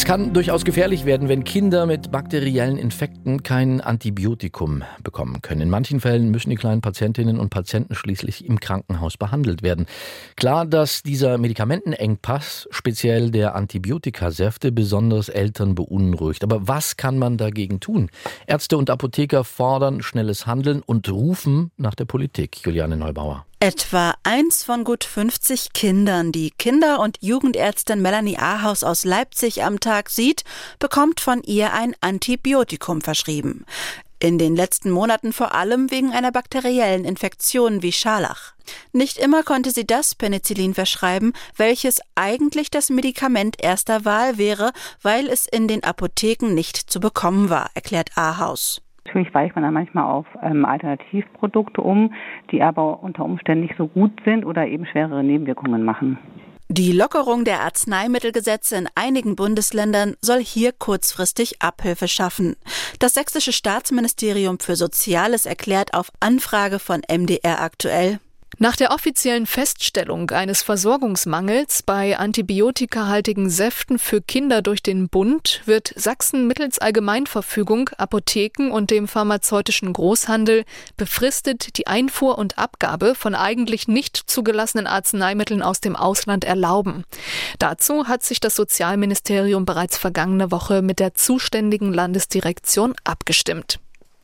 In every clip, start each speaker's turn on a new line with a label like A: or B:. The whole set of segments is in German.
A: Es kann durchaus gefährlich werden, wenn Kinder mit bakteriellen Infekten kein Antibiotikum bekommen können. In manchen Fällen müssen die kleinen Patientinnen und Patienten schließlich im Krankenhaus behandelt werden. Klar, dass dieser Medikamentenengpass, speziell der Antibiotikasäfte, besonders Eltern beunruhigt. Aber was kann man dagegen tun? Ärzte und Apotheker fordern schnelles Handeln und rufen nach der Politik. Juliane Neubauer.
B: Etwa eins von gut 50 Kindern, die Kinder- und Jugendärztin Melanie Ahaus aus Leipzig am Tag sieht, bekommt von ihr ein Antibiotikum verschrieben. In den letzten Monaten vor allem wegen einer bakteriellen Infektion wie Scharlach. Nicht immer konnte sie das Penicillin verschreiben, welches eigentlich das Medikament erster Wahl wäre, weil es in den Apotheken nicht zu bekommen war, erklärt Ahaus.
C: Natürlich weicht man dann manchmal auf ähm, Alternativprodukte um, die aber unter Umständen nicht so gut sind oder eben schwerere Nebenwirkungen machen.
B: Die Lockerung der Arzneimittelgesetze in einigen Bundesländern soll hier kurzfristig Abhilfe schaffen. Das sächsische Staatsministerium für Soziales erklärt auf Anfrage von MDR aktuell,
D: nach der offiziellen Feststellung eines Versorgungsmangels bei antibiotikahaltigen Säften für Kinder durch den Bund wird Sachsen mittels Allgemeinverfügung Apotheken und dem pharmazeutischen Großhandel befristet die Einfuhr und Abgabe von eigentlich nicht zugelassenen Arzneimitteln aus dem Ausland erlauben. Dazu hat sich das Sozialministerium bereits vergangene Woche mit der zuständigen Landesdirektion abgestimmt.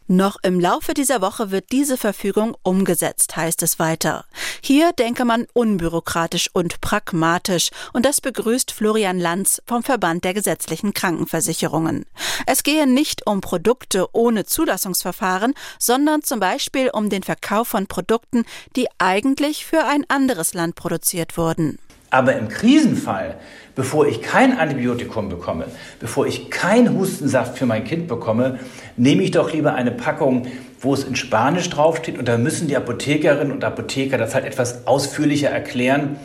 B: Noch im Laufe dieser Woche wird diese Verfügung umgesetzt, heißt es weiter. Hier denke man unbürokratisch und pragmatisch und das begrüßt Florian Lanz vom Verband der gesetzlichen Krankenversicherungen. Es gehe nicht um Produkte ohne Zulassungsverfahren, sondern zum Beispiel um den Verkauf von Produkten, die eigentlich für ein anderes Land produziert wurden.
E: Aber im Krisenfall, bevor ich kein Antibiotikum bekomme, bevor ich keinen Hustensaft für mein Kind bekomme, nehme ich doch lieber eine Packung, wo es in Spanisch draufsteht. Und da müssen die Apothekerinnen und Apotheker das halt etwas ausführlicher erklären.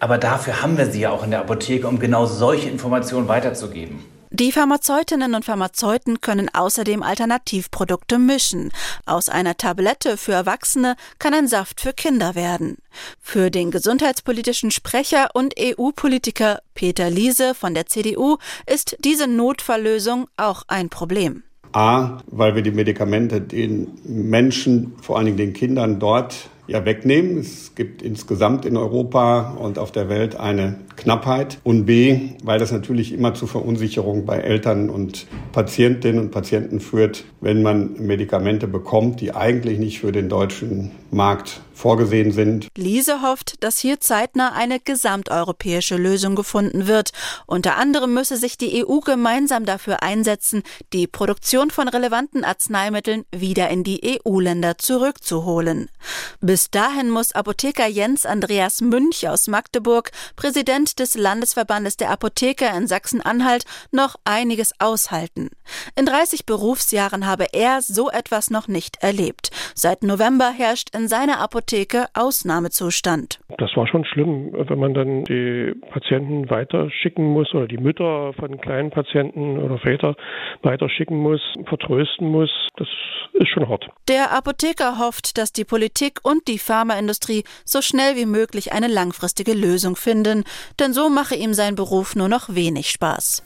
E: Aber dafür haben wir sie ja auch in der Apotheke, um genau solche Informationen weiterzugeben.
B: Die Pharmazeutinnen und Pharmazeuten können außerdem Alternativprodukte mischen. Aus einer Tablette für Erwachsene kann ein Saft für Kinder werden. Für den gesundheitspolitischen Sprecher und EU-Politiker Peter Liese von der CDU ist diese Notfalllösung auch ein Problem.
F: A, weil wir die Medikamente den Menschen, vor allen Dingen den Kindern dort ja wegnehmen. Es gibt insgesamt in Europa und auf der Welt eine Knappheit. Und B, weil das natürlich immer zu Verunsicherung bei Eltern und Patientinnen und Patienten führt, wenn man Medikamente bekommt, die eigentlich nicht für den deutschen Markt vorgesehen sind.
B: Liese hofft, dass hier zeitnah eine gesamteuropäische Lösung gefunden wird. Unter anderem müsse sich die EU gemeinsam dafür einsetzen, die Produktion von relevanten Arzneimitteln wieder in die EU-Länder zurückzuholen. Bis dahin muss Apotheker Jens Andreas Münch aus Magdeburg, Präsident des Landesverbandes der Apotheker in Sachsen-Anhalt, noch einiges aushalten. In 30 Berufsjahren habe er so etwas noch nicht erlebt. Seit November herrscht in seiner Apotheke Ausnahmezustand.
G: Das war schon schlimm, wenn man dann die Patienten weiterschicken muss oder die Mütter von kleinen Patienten oder Väter weiterschicken muss, vertrösten muss. Das ist schon hart.
B: Der Apotheker hofft, dass die Politik und die Pharmaindustrie so schnell wie möglich eine langfristige Lösung finden, denn so mache ihm sein Beruf nur noch wenig Spaß.